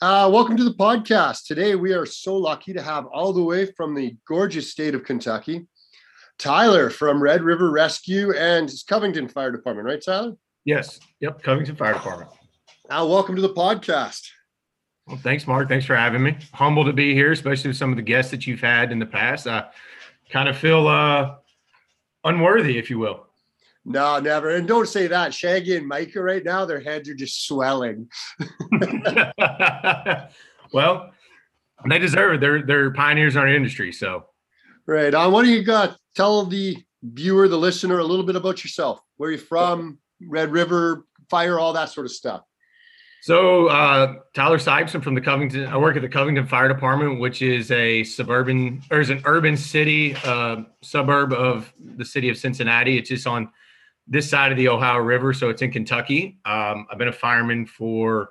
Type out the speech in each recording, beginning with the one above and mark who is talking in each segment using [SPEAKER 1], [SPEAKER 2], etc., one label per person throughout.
[SPEAKER 1] Uh, welcome to the podcast. Today, we are so lucky to have all the way from the gorgeous state of Kentucky, Tyler from Red River Rescue and Covington Fire Department, right, Tyler?
[SPEAKER 2] Yes. Yep. Covington Fire Department.
[SPEAKER 1] Uh, welcome to the podcast.
[SPEAKER 2] Well, thanks, Mark. Thanks for having me. Humble to be here, especially with some of the guests that you've had in the past. I kind of feel uh, unworthy, if you will.
[SPEAKER 1] No, never. And don't say that. Shaggy and Micah right now, their heads are just swelling.
[SPEAKER 2] well, they deserve it. They're they're pioneers in our industry. So
[SPEAKER 1] right on. What do you got? Tell the viewer, the listener, a little bit about yourself. Where you from? Red River Fire, all that sort of stuff.
[SPEAKER 2] So uh, Tyler Sipes, from the Covington. I work at the Covington Fire Department, which is a suburban or is an urban city uh, suburb of the city of Cincinnati. It's just on this side of the Ohio River, so it's in Kentucky. Um, I've been a fireman for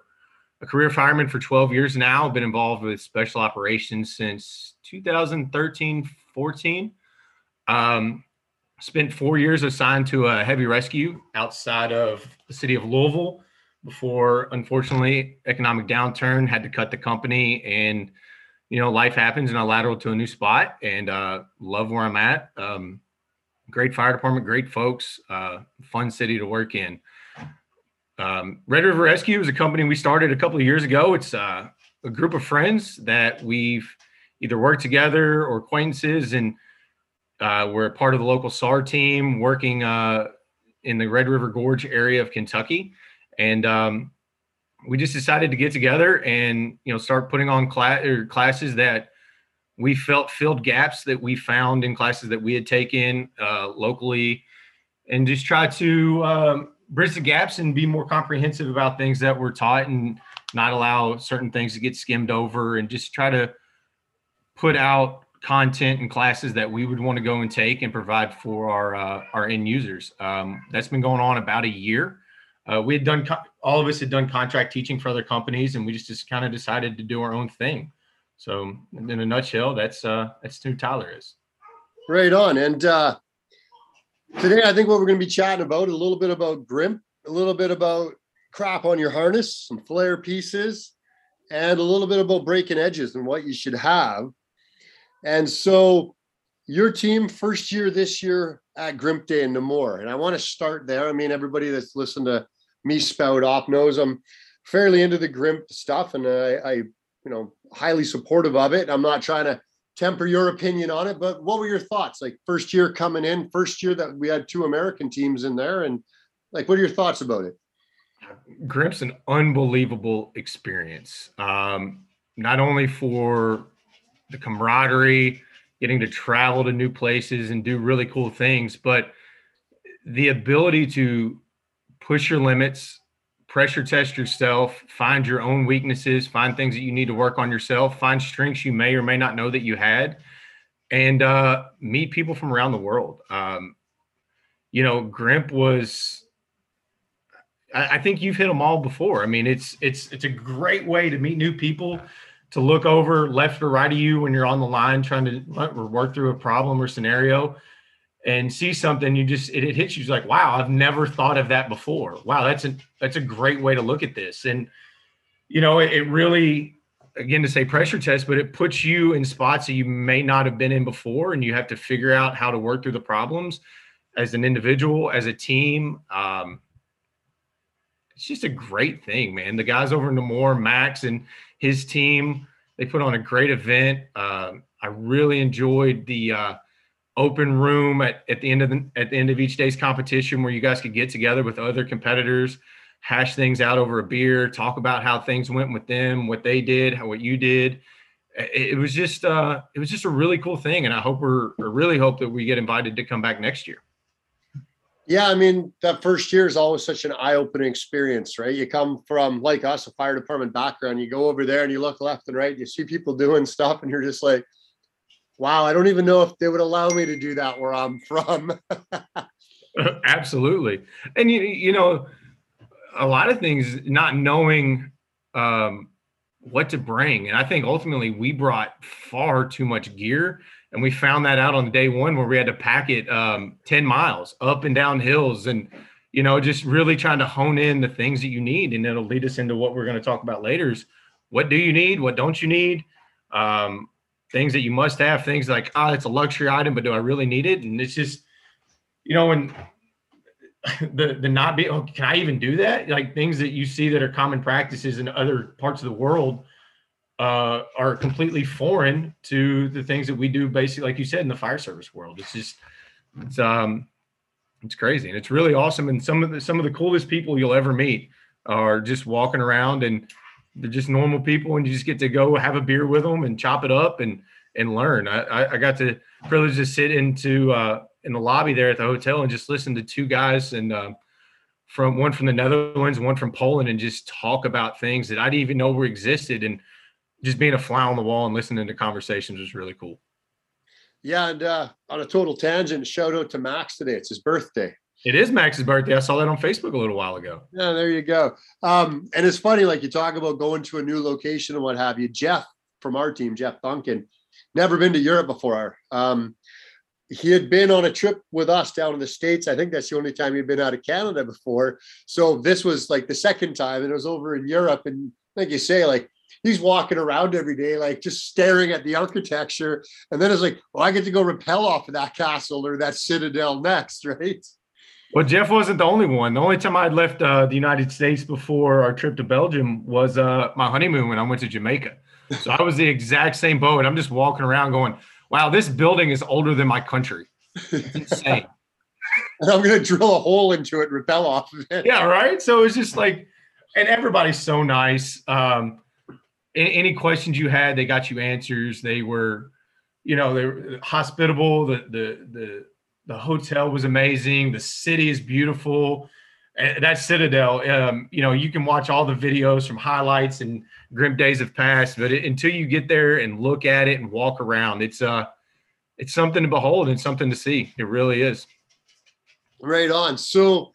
[SPEAKER 2] a career fireman for 12 years now. I've been involved with special operations since 2013, 14. Um, spent four years assigned to a heavy rescue outside of the city of Louisville before, unfortunately, economic downturn had to cut the company and you know life happens and I lateral to a new spot and uh, love where I'm at. Um, great fire department, great folks, uh, fun city to work in. Um, Red River Rescue is a company we started a couple of years ago. It's uh, a group of friends that we've either worked together or acquaintances, and uh, we're part of the local SAR team working uh, in the Red River Gorge area of Kentucky. And um, we just decided to get together and you know start putting on class or classes that we felt filled gaps that we found in classes that we had taken uh, locally and just try to um, bridge the gaps and be more comprehensive about things that were taught and not allow certain things to get skimmed over and just try to put out content and classes that we would want to go and take and provide for our uh, our end users. Um, that's been going on about a year. Uh, we had done all of us had done contract teaching for other companies, and we just just kind of decided to do our own thing. So in a nutshell, that's uh that's who Tyler is.
[SPEAKER 1] Right on. And uh today I think what we're gonna be chatting about a little bit about GRIMP, a little bit about crap on your harness, some flare pieces, and a little bit about breaking edges and what you should have. And so your team first year this year at GRIMP Day in Namur. And I want to start there. I mean, everybody that's listened to me spout off knows I'm fairly into the GRIMP stuff. And I, I you know, highly supportive of it. I'm not trying to temper your opinion on it, but what were your thoughts? Like first year coming in, first year that we had two American teams in there, and like, what are your thoughts about it?
[SPEAKER 2] GRIMP's an unbelievable experience. Um, not only for the camaraderie, getting to travel to new places and do really cool things, but the ability to push your limits, pressure test yourself, find your own weaknesses, find things that you need to work on yourself, find strengths you may or may not know that you had, and uh, meet people from around the world. Um, you know, GRIMP was. I, I think you've hit them all before. I mean, it's it's it's a great way to meet new people, to look over left or right of you when you're on the line trying to work through a problem or scenario and see something you just it, it hits you like wow i've never thought of that before. Wow that's a that's a great way to look at this. And you know it, it really again to say pressure test but it puts you in spots that you may not have been in before and you have to figure out how to work through the problems as an individual as a team. Um, it's just a great thing man. The guys over in Namur max and his team they put on a great event. Uh, i really enjoyed the uh, open room at, at the end of the at the end of each day's competition where you guys could get together with other competitors hash things out over a beer talk about how things went with them what they did how what you did. It, was just uh it was just a really cool thing and i hope we're I really hope that we get invited to come back next year.
[SPEAKER 1] Yeah i mean that first year is always such an eye-opening experience right? You come from like us a fire department background you go over there and you look left and right you see people doing stuff and you're just like wow, I don't even know if they would allow me to do that where I'm from.
[SPEAKER 2] Absolutely. And you, you know, a lot of things not knowing um, what to bring. And I think ultimately we brought far too much gear. And we found that out on day one where we had to pack it um, 10 miles up and down hills and, you know, just really trying to hone in the things that you need. And it'll lead us into what we're going to talk about later is what do you need, what don't you need, um, things that you must have, things like ah, it's a luxury item, but do I really need it? And it's just, you know, when the the not be, oh, can I even do that? Like things that you see that are common practices in other parts of the world uh, are completely foreign to the things that we do, basically, like you said, in the fire service world. It's just, it's um, it's crazy, and it's really awesome. And some of the some of the coolest people you'll ever meet are just walking around, and they're just normal people, and you just get to go have a beer with them and chop it up and and learn. I I, got to privilege to sit into uh, in the lobby there at the hotel and just listen to two guys and. Uh, from one from the Netherlands, one from Poland, and just talk about things that I didn't even know were existed. And just being a fly on the wall and listening to conversations was really cool.
[SPEAKER 1] Yeah, and uh, on a total tangent, shout out to Max today. It's his birthday.
[SPEAKER 2] It is Max's birthday. I saw that on Facebook a little while ago.
[SPEAKER 1] Yeah, there you go. Um, and it's funny, like you talk about going to a new location and what have you. Jeff from our team, Jeff Duncan, never been to Europe before. Um, he had been on a trip with us down in the States. I think that's the only time he'd been out of Canada before. So this was like the second time, and it was over in Europe. And like you say, like he's walking around every day, like just staring at the architecture. And then it's like, well, I get to go rappel off of that castle or that citadel next, right?
[SPEAKER 2] Well, Jeff wasn't the only one. The only time I'd left uh, the United States before our trip to Belgium was uh, my honeymoon when I went to Jamaica. So I was the exact same boat. I'm just walking around going, wow, this building is older than my country. It's insane.
[SPEAKER 1] and I'm going to drill a hole into it, rappel off of it.
[SPEAKER 2] Yeah, right. So it's just like, and everybody's so nice. Um, any questions you had, they got you answers. They were, you know, they were hospitable. The the the the hotel was amazing. The city is beautiful. That Citadel, um, you know, you can watch all the videos from highlights and Grimp days of past, but it, until you get there and look at it and walk around, it's uh, it's something to behold and something to see. It really is.
[SPEAKER 1] Right on. So,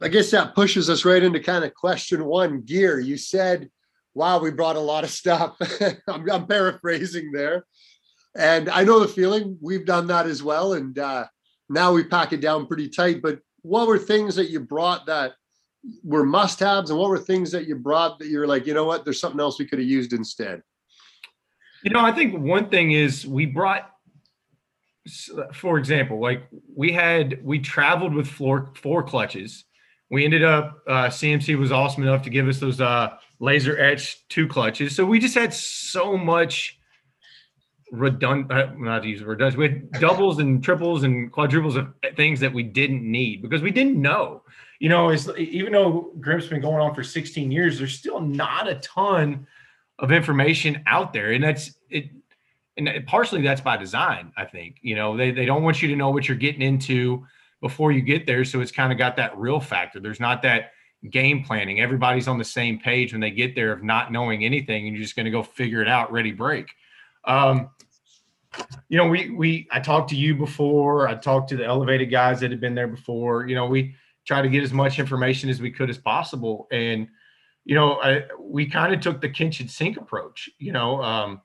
[SPEAKER 1] I guess that pushes us right into kind of question one gear. You said wow, we brought a lot of stuff. I'm, I'm, paraphrasing there. And I know the feeling. We've done that as well. And uh, now we pack it down pretty tight. But what were things that you brought that were must haves? And what were things that you brought that you're like, you know what, there's something else we could have used instead?
[SPEAKER 2] You know, I think one thing is we brought, for example, like we had, we traveled with floor, four clutches. We ended up, uh, CMC was awesome enough to give us those uh, laser etched two clutches. So we just had so much redundant, uh, not to use redundant, we had doubles and triples and quadruples of things that we didn't need because we didn't know. You know, it's, even though Grimp's been going on for 16 years, there's still not a ton of information out there. And that's it. And partially that's by design, I think. You know, they, they don't want you to know what you're getting into before you get there. So it's kind of got that real factor. There's not that game planning. Everybody's on the same page when they get there of not knowing anything, and you're just going to go figure it out. Ready, break. Um, you know, we we I talked to you before. I talked to the elevated guys that had been there before. You know, we try to get as much information as we could as possible, and you know, I, we kind of took the kitchen sink approach. You know, um,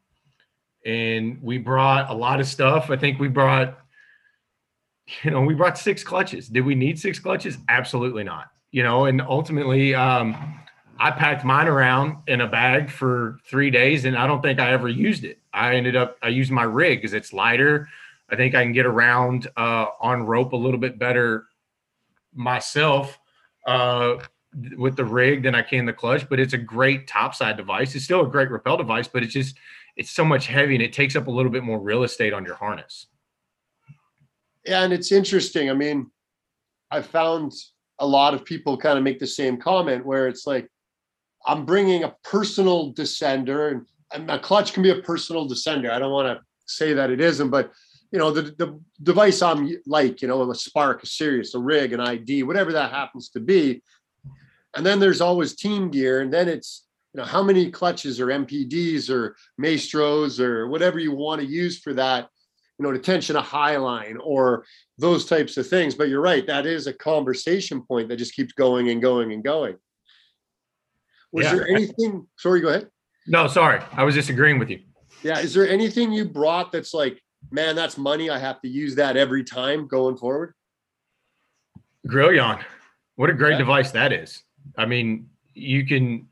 [SPEAKER 2] and we brought a lot of stuff. I think we brought, you know, we brought six clutches. Did we need six clutches? Absolutely not you know, and ultimately, um, I packed mine around in a bag for three days, and I don't think I ever used it. I ended up I used my rig because it's lighter. I think I can get around uh, on rope a little bit better myself uh, with the rig than I can the clutch. But it's a great topside device. It's still a great rappel device, but it's just it's so much heavy and it takes up a little bit more real estate on your harness.
[SPEAKER 1] Yeah, and it's interesting. I mean, I found a lot of people kind of make the same comment where it's like, I'm bringing a personal descender, and a clutch can be a personal descender. I don't want to say that it isn't, but you know, the, the device I'm like, you know, a Spark, a Sirius, a rig, an ID, whatever that happens to be. And then there's always team gear, and then it's you know how many clutches or MPDs or Maestros or whatever you want to use for that you know, to tension a high line or those types of things. But you're right, that is a conversation point that just keeps going and going and going. Was yeah. there anything? Sorry, go ahead.
[SPEAKER 2] No, sorry, I was just agreeing with you.
[SPEAKER 1] Yeah, is there anything you brought that's like, man, that's money. I have to use that every time going forward.
[SPEAKER 2] Grillon, what a great yeah. device that is. I mean, you can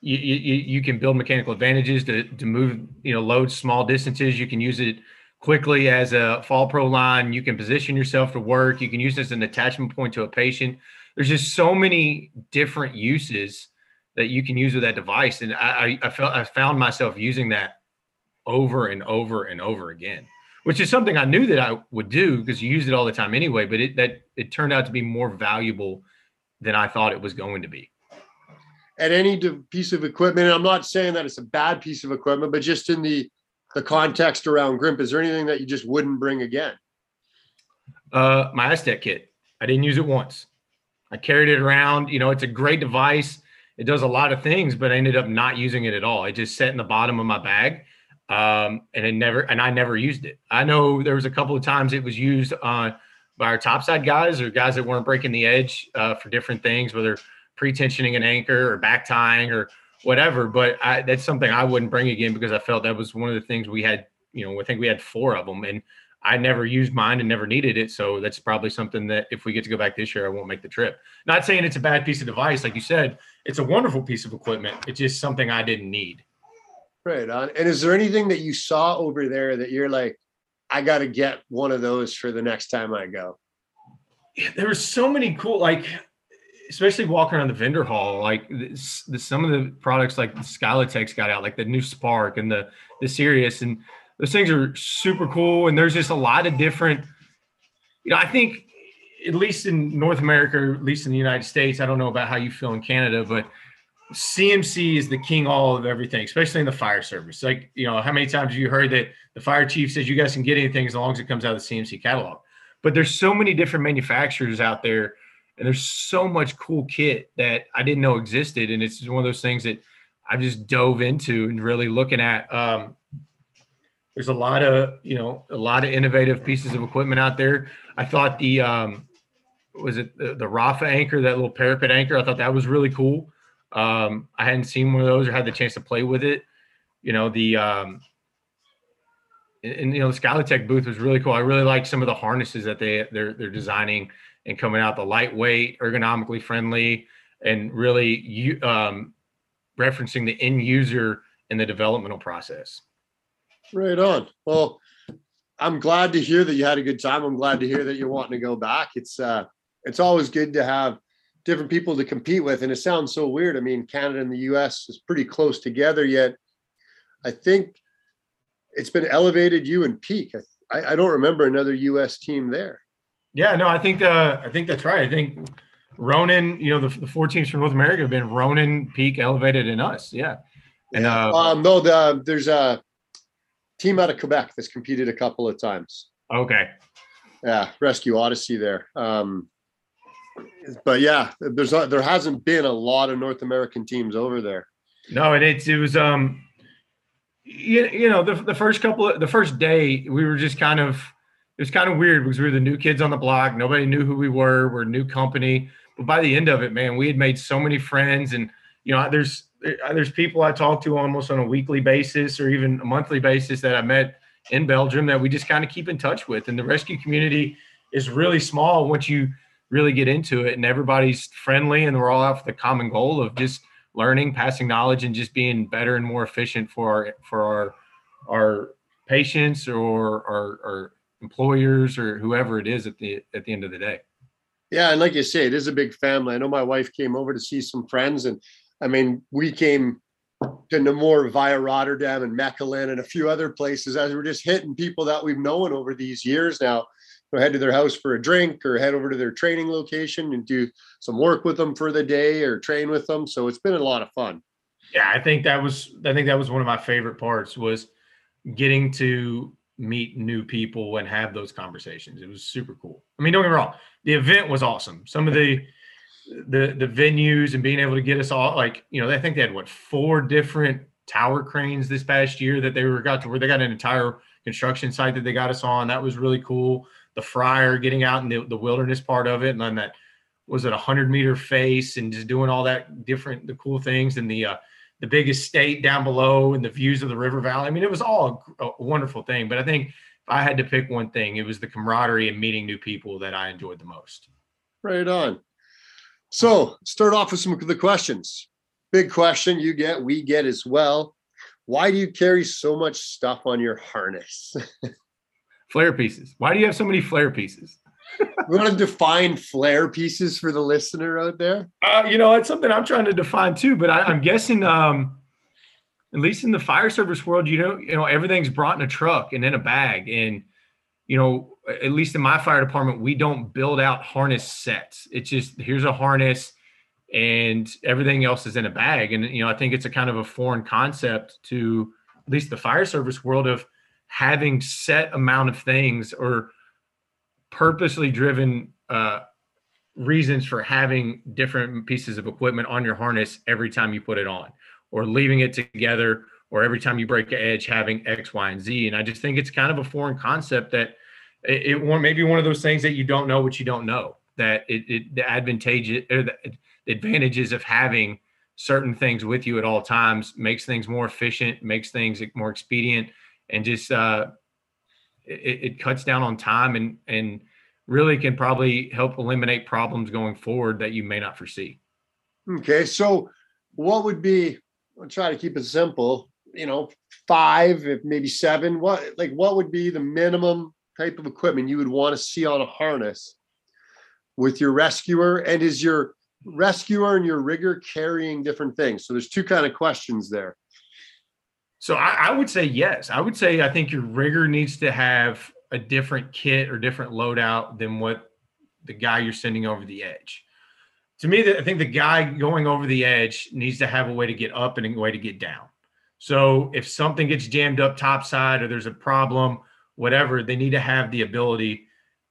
[SPEAKER 2] you, you, you can build mechanical advantages to, to move, you know, load small distances. You can use it quickly as a fall pro line. You can position yourself to work. You can use this as an attachment point to a patient. There's just so many different uses that you can use with that device. And I, I, I felt I found myself using that over and over and over again, which is something I knew that I would do because you use it all the time anyway. But it that it turned out to be more valuable than I thought it was going to be.
[SPEAKER 1] At any piece of equipment, I'm not saying that it's a bad piece of equipment, but just in the the context around Grimp, is there anything that you just wouldn't bring again?
[SPEAKER 2] Uh, my Aztek kit. I didn't use it once. I carried it around. You know, it's a great device. It does a lot of things, but I ended up not using it at all. It just sat in the bottom of my bag, um, and it never and I never used it. I know there was a couple of times it was used uh, by our topside guys or guys that weren't breaking the edge uh, for different things, whether pre-tensioning an anchor or back tying or whatever. But I, that's something I wouldn't bring again because I felt that was one of the things we had. You know, I think we had four of them, and I never used mine and never needed it. So that's probably something that if we get to go back this year, I won't make the trip. Not saying it's a bad piece of device, like you said, it's a wonderful piece of equipment. It's just something I didn't need.
[SPEAKER 1] Right on. And is there anything that you saw over there that you're like, I got to get one of those for the next time I go?
[SPEAKER 2] Yeah, there were so many cool, like especially walking around the vendor hall, like this, the, some of the products like the Skylotec got out, like the new Spark and the the Sirius, and those things are super cool. And there's just a lot of different, you know, I think at least in North America, or at least in the United States, I don't know about how you feel in Canada, but CMC is the king all of everything, especially in the fire service. Like, you know, how many times have you heard that the fire chief says you guys can get anything as long as it comes out of the CMC catalog? But there's so many different manufacturers out there and there's so much cool kit that I didn't know existed. And it's one of those things that I've just dove into and really looking at. Um, there's a lot of, you know, a lot of innovative pieces of equipment out there. I thought the, um, was it the, the Rafa anchor, that little parapet anchor? I thought that was really cool. Um, I hadn't seen one of those or had the chance to play with it. You know, the, um, and, you know, the Skylotec booth was really cool. I really like some of the harnesses that they they're they're designing and coming out the lightweight, ergonomically friendly, and really you um, referencing the end user in the developmental process.
[SPEAKER 1] Right on. Well, I'm glad to hear that you had a good time. I'm glad to hear that you're wanting to go back. It's uh, it's always good to have different people to compete with, and it sounds so weird. I mean, Canada and the U.S. is pretty close together, yet I think it's been elevated. You and Peak. I, I don't remember another U.S. team there.
[SPEAKER 2] Yeah, no, I think uh, I think that's right. I think Ronan, you know, the, the four teams from North America have been Ronan, Peak, Elevated, and us. Yeah.
[SPEAKER 1] And yeah. Uh, um, no, the there's a team out of Quebec that's competed a couple of times.
[SPEAKER 2] Okay.
[SPEAKER 1] Yeah, Rescue Odyssey there. Um, but yeah, there's a, there hasn't been a lot of North American teams over there.
[SPEAKER 2] No, and it's it was um, you, you know the the first couple of the first day we were just kind of it was kind of weird because we were the new kids on the block. Nobody knew who we were. We're a new company. But by the end of it, man, we had made so many friends. And, you know, there's, there's people I talk to almost on a weekly basis or even a monthly basis that I met in Belgium that we just kind of keep in touch with. And the rescue community is really small once you really get into it and everybody's friendly and we're all out for the common goal of just learning, passing knowledge and just being better and more efficient for our, for our, our patients or our, our employers or whoever it is at the at the end of the day.
[SPEAKER 1] Yeah, and like you say, it is a big family. I know my wife came over to see some friends, and I mean, we came to Namur via Rotterdam and Mechelen and a few other places as we're just hitting people that we've known over these years now. Go head to their house for a drink or head over to their training location and do some work with them for the day or train with them. So it's been a lot of fun.
[SPEAKER 2] Yeah, I think that was I think that was one of my favorite parts was getting to meet new people and have those conversations. It was super cool. I mean, don't get me wrong, the event was awesome. Some of the the the venues and being able to get us all like you know I think they had what four different tower cranes this past year that they were got to where they got an entire construction site that they got us on. That was really cool. The Freyr getting out in the, the wilderness part of it and then that was it a hundred meter face and just doing all that different the cool things and the uh, the big estate down below and the views of the river valley. I mean, it was all a, a wonderful thing. But I think if I had to pick one thing, it was the camaraderie and meeting new people that I enjoyed the most.
[SPEAKER 1] Right on. So start off with some of the questions. big question you get, we get as well. Why do you carry so much stuff on your harness?
[SPEAKER 2] flare pieces. Why do you have so many flare pieces?
[SPEAKER 1] we want to define flare pieces for the listener out there.
[SPEAKER 2] Uh, you know, it's something I'm trying to define too, but I, am guessing, um, at least in the fire service world, you know, you know, everything's brought in a truck and in a bag. And, you know, at least in my fire department, we don't build out harness sets. It's just here's a harness and everything else is in a bag. And, you know, I think it's a kind of a foreign concept to at least the fire service world of having set amount of things or purposely driven uh, reasons for having different pieces of equipment on your harness every time you put it on or leaving it together or every time you break an edge having x y and z and i just think it's kind of a foreign concept that it, it maybe one of those things that you don't know what you don't know that it, it the advantageous or the advantages of having certain things with you at all times makes things more efficient makes things more expedient and just uh it, it cuts down on time and and really can probably help eliminate problems going forward that you may not foresee.
[SPEAKER 1] Okay, so what would be? I'll try to keep it simple. You know, five, if maybe seven. What like what would be the minimum type of equipment you would want to see on a harness with your rescuer? And is your rescuer and your rigger carrying different things? So there's two kind of questions there.
[SPEAKER 2] So I, I, would say yes. I would say I think your rigger needs to have a different kit or different loadout than what the guy you're sending over the edge. To me, I think the guy going over the edge needs to have a way to get up and a way to get down. So if something gets jammed up topside or there's a problem, whatever, they need to have the ability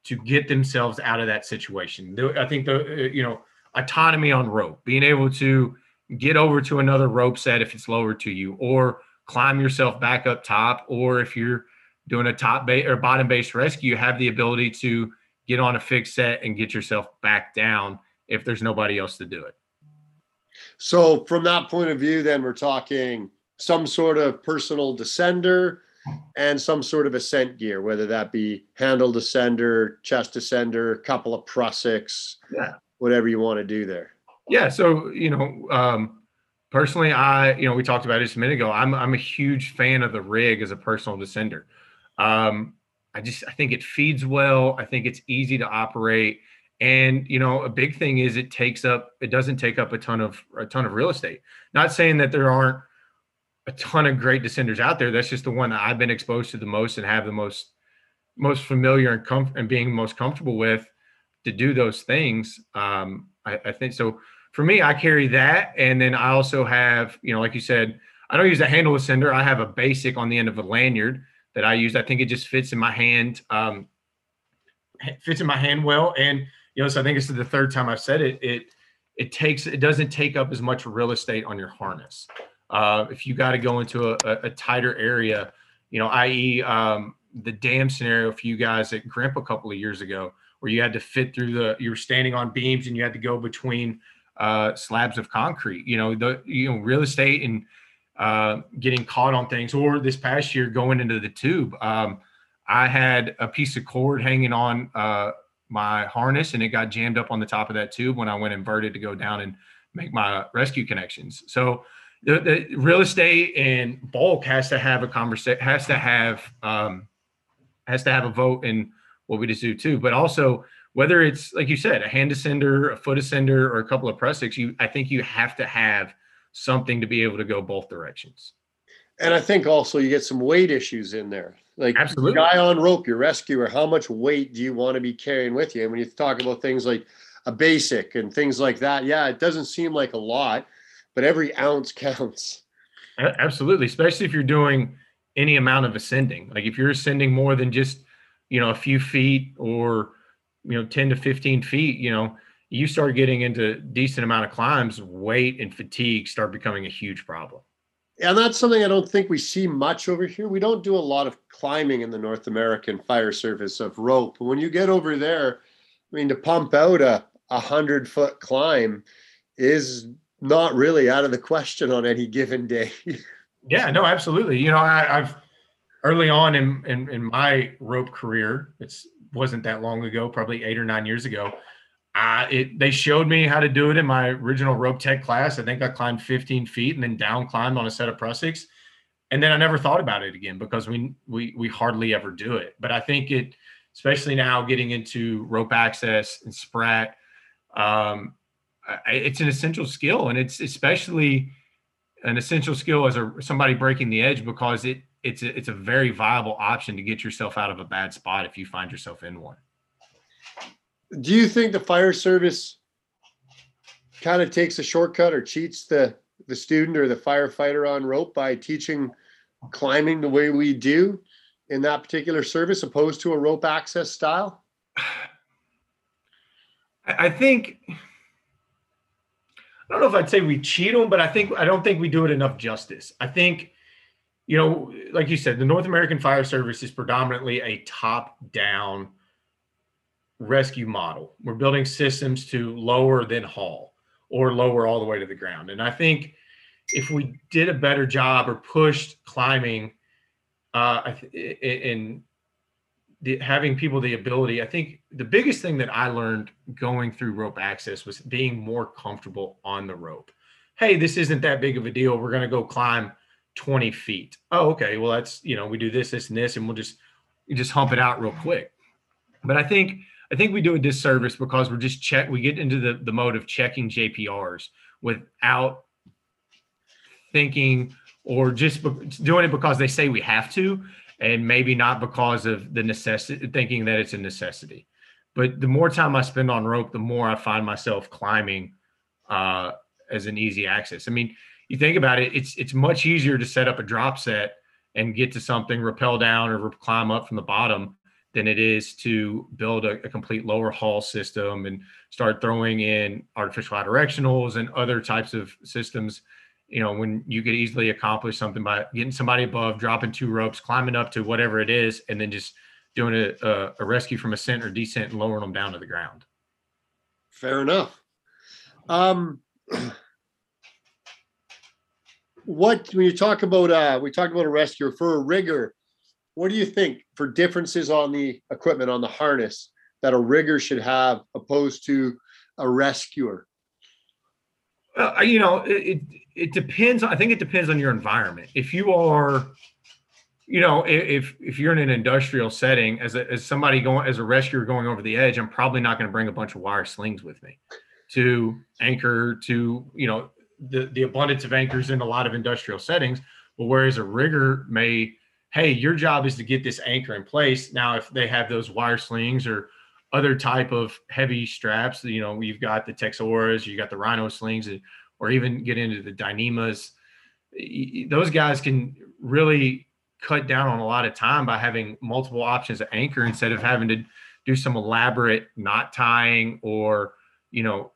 [SPEAKER 2] to get themselves out of that situation. I think the uh, you know autonomy on rope, being able to get over to another rope set if it's lower to you, or climb yourself back up top, or if you're doing a top base or bottom base rescue, you have the ability to get on a fixed set and get yourself back down if there's nobody else to do it.
[SPEAKER 1] So, from that point of view, then we're talking some sort of personal descender and some sort of ascent gear, whether that be handle descender, chest descender, couple of prusiks, yeah. whatever you want to do there.
[SPEAKER 2] Yeah. So, you know, um, personally, I, you know, we talked about it just a minute ago. I'm, I'm a huge fan of the rig as a personal descender. Um, I just, I think it feeds well. I think it's easy to operate. And, you know, a big thing is it takes up, it doesn't take up a ton of, a ton of real estate. Not saying that there aren't a ton of great descenders out there. That's just the one that I've been exposed to the most and have the most, most familiar and comfort and being most comfortable with to do those things. Um, I, I think so for me, I carry that. And then I also have, you know, like you said, I don't use a handle ascender. I have a basic on the end of a lanyard that I use. I think it just fits in my hand, um, fits in my hand well. And, you know, so I think this is the third time I've said it. It, it takes, it doesn't take up as much real estate on your harness. Uh, if you got to go into a, a, tighter area, you know, i.e., um, the dam scenario for you guys at Grimp a couple of years ago, where you had to fit through the, you were standing on beams and you had to go between uh, slabs of concrete. You know, the you know real estate and uh, getting caught on things. Or this past year, going into the tube, um, I had a piece of cord hanging on uh, my harness, and it got jammed up on the top of that tube when I went inverted to go down and make my rescue connections. So. The, the real estate and bulk has to have a conversation, has to have um, has to have a vote in what we just do too. But also, whether it's like you said, a hand ascender, a foot ascender, or a couple of prusiks, you I think you have to have something to be able to go both directions.
[SPEAKER 1] And I think also you get some weight issues in there. Like
[SPEAKER 2] absolutely
[SPEAKER 1] guy on rope, your rescuer, how much weight do you want to be carrying with you? And when you talk about things like a basic and things like that, yeah, it doesn't seem like a lot, but every ounce counts.
[SPEAKER 2] Absolutely, especially if you're doing any amount of ascending. Like if you're ascending more than just, you know, a few feet or you know 10 to 15 feet you know you start getting into decent amount of climbs weight and fatigue start becoming a huge problem
[SPEAKER 1] and that's something i don't think we see much over here we don't do a lot of climbing in the north american fire service of rope when you get over there i mean to pump out a, a hundred foot climb is not really out of the question on any given day
[SPEAKER 2] yeah no absolutely you know I, i've early on in, in, in my rope career it's wasn't that long ago, probably eight or nine years ago, Uh, it, they showed me how to do it in my original rope tech class. I think I climbed 15 feet and then down climbed on a set of prusiks. And then I never thought about it again because we, we, we hardly ever do it. But I think it, especially now getting into rope access and SPRAT, um, it's an essential skill. And it's especially an essential skill as a somebody breaking the edge because it, it's a, it's a very viable option to get yourself out of a bad spot if you find yourself in one
[SPEAKER 1] do you think the fire service kind of takes a shortcut or cheats the the student or the firefighter on rope by teaching climbing the way we do in that particular service opposed to a rope access style
[SPEAKER 2] i think i don't know if i'd say we cheat them but i think i don't think we do it enough justice i think you know like you said the north american fire service is predominantly a top down rescue model. We're building systems to lower then haul or lower all the way to the ground. And I think if we did a better job or pushed climbing uh, in the, having people the ability, I think the biggest thing that I learned going through rope access was being more comfortable on the rope. Hey, this isn't that big of a deal. We're going to go climb 20 feet. Oh, okay. Well, that's, you know, we do this, this, and this, and we'll just, just hump it out real quick. But I think I think we do a disservice because we're just check. We get into the the mode of checking JPRs without thinking or just doing it because they say we have to, and maybe not because of the necessity, thinking that it's a necessity. But the more time I spend on rope, the more I find myself climbing uh, as an easy access. I mean, you think about it, it's it's much easier to set up a drop set and get to something, rappel down or climb up from the bottom than it is to build a, a, complete lower haul system and start throwing in artificial directionals and other types of systems. You know, when you could easily accomplish something by getting somebody above, dropping two ropes, climbing up to whatever it is, and then just doing a, a, a rescue from ascent or descent and lowering them down to the ground.
[SPEAKER 1] Fair enough. Um, what when you talk about uh, we talked about a rescue for a rigger what do you think for differences on the equipment on the harness that a rigger should have opposed to a rescuer?
[SPEAKER 2] Uh, you know, it it depends. I think it depends on your environment. If you are, you know, if if you're in an industrial setting as a, as somebody going as a rescuer going over the edge, I'm probably not going to bring a bunch of wire slings with me to anchor to you know the the abundance of anchors in a lot of industrial settings. But whereas a rigger may hey, your job is to get this anchor in place. Now, if they have those wire slings or other type of heavy straps, you know, you've got the Texoras, you got the Rhino slings, eh, or even get into the Dyneemas. Those guys can really cut down on a lot of time by having multiple options of anchor instead of having to do some elaborate knot tying or, you know,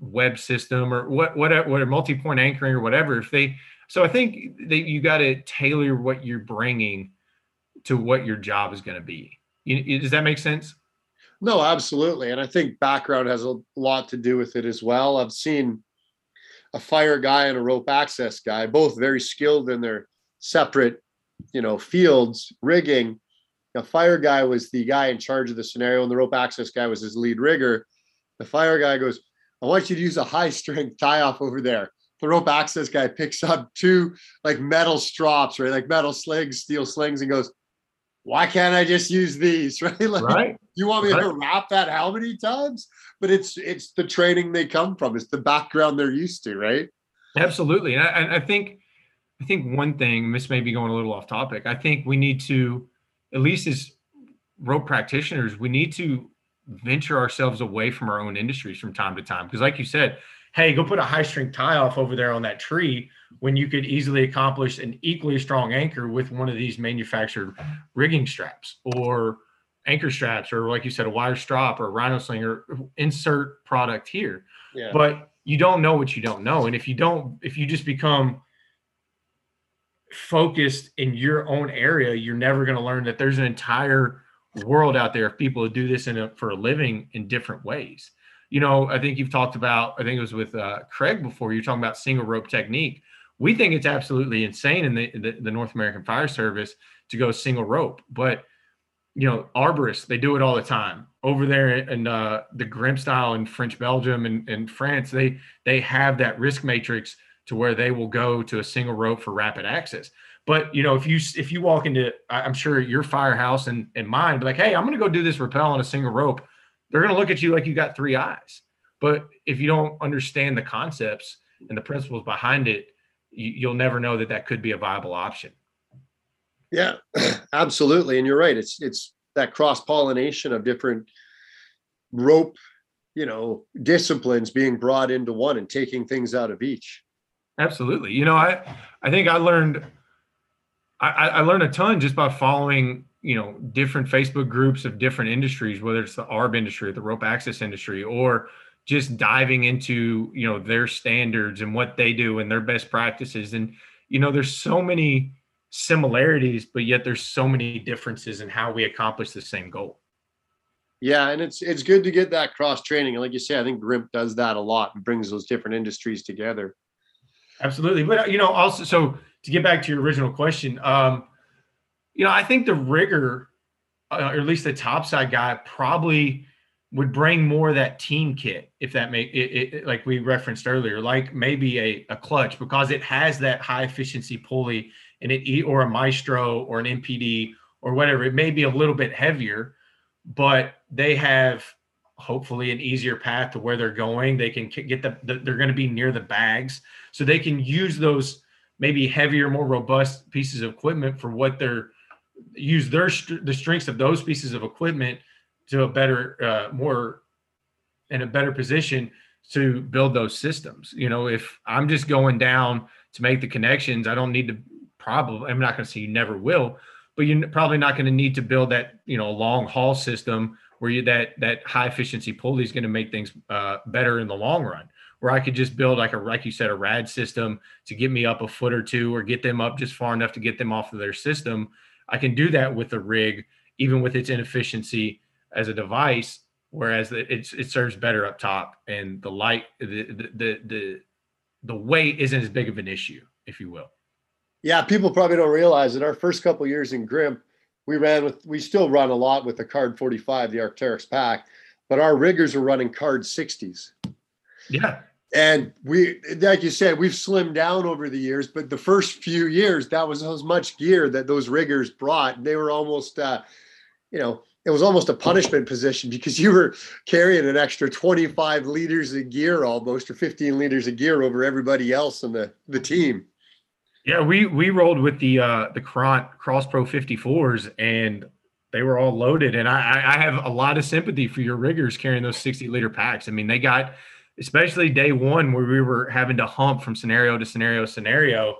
[SPEAKER 2] web system or what, what a multi-point anchoring or whatever. If they so I think that you got to tailor what you're bringing to what your job is going to be. You, does that make sense?
[SPEAKER 1] No, absolutely. And I think background has a lot to do with it as well. I've seen a fire guy and a rope access guy, both very skilled in their separate, you know, fields, rigging. The fire guy was the guy in charge of the scenario, and the rope access guy was his lead rigger. The fire guy goes, I want you to use a high strength tie off over there the rope access guy picks up two like metal strops, right? Like metal slings, steel slings, and goes, why can't I just use these? Right? Like right. you want me right. to wrap that how many times? But it's it's the training they come from, it's the background they're used to, right?
[SPEAKER 2] Absolutely. And I, I think I think one thing, this may be going a little off topic. I think we need to, at least as rope practitioners, we need to venture ourselves away from our own industries from time to time. Because, like you said, hey, go put a high strength tie off over there on that tree when you could easily accomplish an equally strong anchor with one of these manufactured rigging straps or anchor straps or like you said a wire strap or a rhino slinger insert product here. Yeah. but you don't know what you don't know. And if you don't if you just become focused in your own area you're never going to learn that there's an entire world out there of people who do this in a, for a living in different ways you know, I think you've talked about, I think it was with uh, Craig before, you're talking about single rope technique. We think it's absolutely insane in the, the, the North American Fire Service to go single rope, but you know, arborists, they do it all the time over there in uh, the Grimp style in French Belgium and, and France. They they have that risk matrix to where they will go to a single rope for rapid access. But you know, if you if you walk into, I'm sure your firehouse and, and mine, be like, hey, I'm going to go do this rappel on a single rope. They're going to look at you like you got three eyes. But if you don't understand the concepts and the principles behind it, you, you'll never know that that could be a viable option.
[SPEAKER 1] Yeah, absolutely. And you're right. It's it's that cross pollination of different rope, you know, disciplines being brought into one and taking things out of each.
[SPEAKER 2] Absolutely. You know, I I think I learned I, I learned a ton just by following you know different Facebook groups of different industries, whether it's the ARB industry, the rope access industry, or just diving into you know their standards and what they do and their best practices. And you know, there's so many similarities, but yet there's so many differences in how we accomplish the same goal.
[SPEAKER 1] Yeah, and it's it's good to get that cross training. And like you say, I think GRIMP does that a lot and brings those different industries together.
[SPEAKER 2] Absolutely, but you know, also so to get back to your original question, um, you know, I think the rigger, uh, or at least the topside guy, probably would bring more of that team kit if that make it, it, like we referenced earlier, like maybe a, a clutch because it has that high efficiency pulley and it or a maestro or an MPD or whatever. It may be a little bit heavier, but they have hopefully an easier path to where they're going. They can get the, the they're going to be near the bags, so they can use those maybe heavier, more robust pieces of equipment for what they're use their the strengths of those pieces of equipment to a better, uh, more in a better position to build those systems. You know, if I'm just going down to make the connections, I don't need to probably, I'm not going to say you never will, but you're probably not going to need to build that, you know, long haul system where you that that high efficiency pulley is going to make things uh, better in the long run. Where I could just build like a like you said a rad system to get me up a foot or two or get them up just far enough to get them off of their system. I can do that with a rig, even with its inefficiency as a device. Whereas it it serves better up top, and the light the the the the, weight isn't as big of an issue, if you will.
[SPEAKER 1] Yeah, people probably don't realize that our first couple years in Grimp, we ran with we still run a lot with the card 45, the Arc'teryx pack, but our riggers are running card 60s.
[SPEAKER 2] Yeah.
[SPEAKER 1] And we, like you said, we've slimmed down over the years, but the first few years, that was as much gear that those riggers brought. They were almost, uh, you know, it was almost a punishment position because you were carrying an extra 25 liters of gear almost, or 15 liters of gear over everybody else in the, the team.
[SPEAKER 2] Yeah, we we rolled with the uh the Cross Pro 54s and they were all loaded. And I I have a lot of sympathy for your riggers carrying those 60 liter packs. I mean, they got especially day one where we were having to hump from scenario to scenario scenario,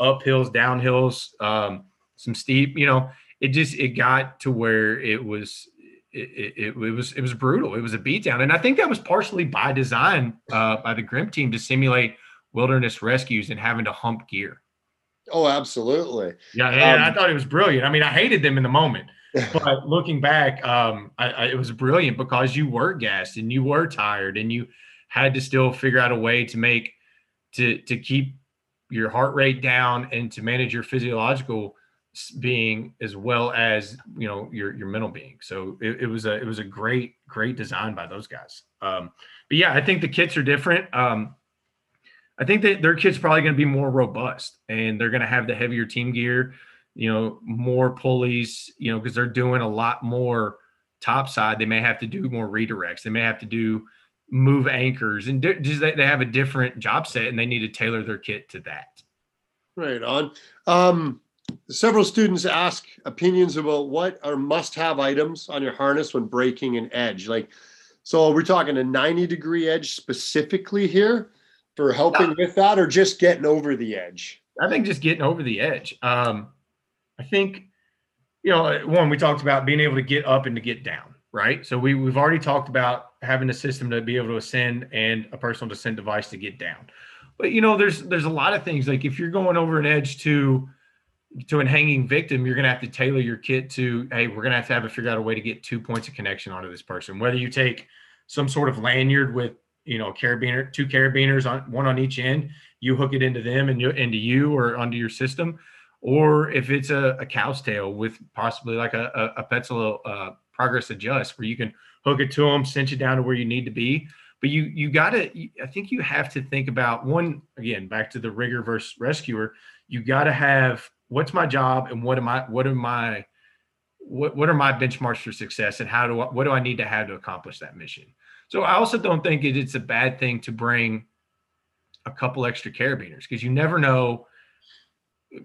[SPEAKER 2] uphills, downhills, um, some steep, you know, it just it got to where it was it, it, it, was it was brutal. It was a beatdown, and I think that was partially by design uh, by the Grimp team to simulate wilderness rescues and having to hump gear.
[SPEAKER 1] Oh, absolutely.
[SPEAKER 2] Yeah, and um, I thought it was brilliant. I mean, I hated them in the moment, but looking back, um, I, I, it was brilliant because you were gassed and you were tired and you had to still figure out a way to make to to keep your heart rate down and to manage your physiological being as well as you know your your mental being. So it, it was a it was a great great design by those guys. Um, but yeah, I think the kits are different. Um, I think that their kit's probably going to be more robust and they're going to have the heavier team gear, you know, more pulleys, you know, because they're doing a lot more top side. They may have to do more redirects. They may have to do move anchors and just they have a different job set and they need to tailor their kit to that.
[SPEAKER 1] Right on. Um, several students ask opinions about what are must have items on your harness when breaking an edge. Like, so we're talking a 90 degree edge specifically here for helping with that or just getting over the edge?
[SPEAKER 2] I think just getting over the edge. Um, I think, you know, one, we talked about being able to get up and to get down, right? So we, we've already talked about having a system to be able to ascend and a personal descent device to get down. But, you know, there's, there's a lot of things like if you're going over an edge to, to an hanging victim, you're to have to tailor your kit to, hey, we're to have to have to figure out a way to get two points of connection onto this person. Whether you take some sort of lanyard with you know, carabiner, two carabiners on one on each end. You hook it into them and you into you or onto your system, or if it's a, a cow's tail with possibly like a, a, a Petzl uh, progress adjust where you can hook it to them, cinch it down to where you need to be. But you you got to I think you have to think about one again back to the rigor versus rescuer. You got to have what's my job and what am I what am my what what are my benchmarks for success and how do I, what do I need to have to accomplish that mission? So I also don't think it, it's a bad thing to bring a couple extra carabiners because you never know.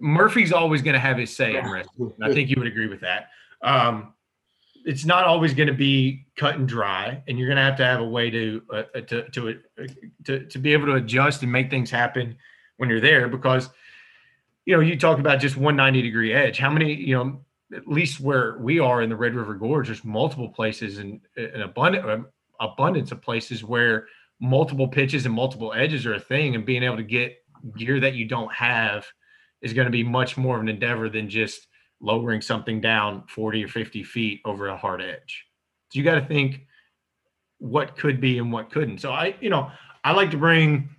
[SPEAKER 2] Murphy's always going to have his say in rescue. I think you would agree with that. Um, it's not always going to be cut and dry, and you're going to have to have a way to uh, to to, uh, to to be able to adjust and make things happen when you're there. Because you know, you talk about just one 90 degree edge. How many you know? At least where we are in the Red River Gorge, there's multiple places and an abundant abundance of places where multiple pitches and multiple edges are a thing, and being able to get gear that you don't have is going to be much more of an endeavor than just lowering something down 40 or 50 feet over a hard edge. So you got to think what could be and what couldn't. So I, you know, I like to bring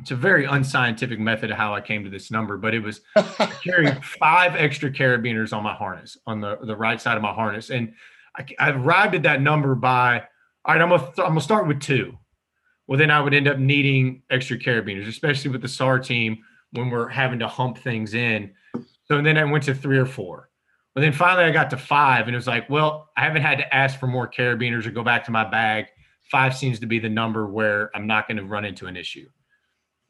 [SPEAKER 2] it's a very unscientific method of how I came to this number, but it was carrying five extra carabiners on my harness on the, the right side of my harness. And I, I arrived at that number by, all right, I'm gonna, I'm gonna start with two. Well, then I would end up needing extra carabiners, especially with the SAR team when we're having to hump things in. So then I went to three or four. But then finally I got to five, and it was like, well, I haven't had to ask for more carabiners or go back to my bag. Five seems to be the number where I'm not going to run into an issue.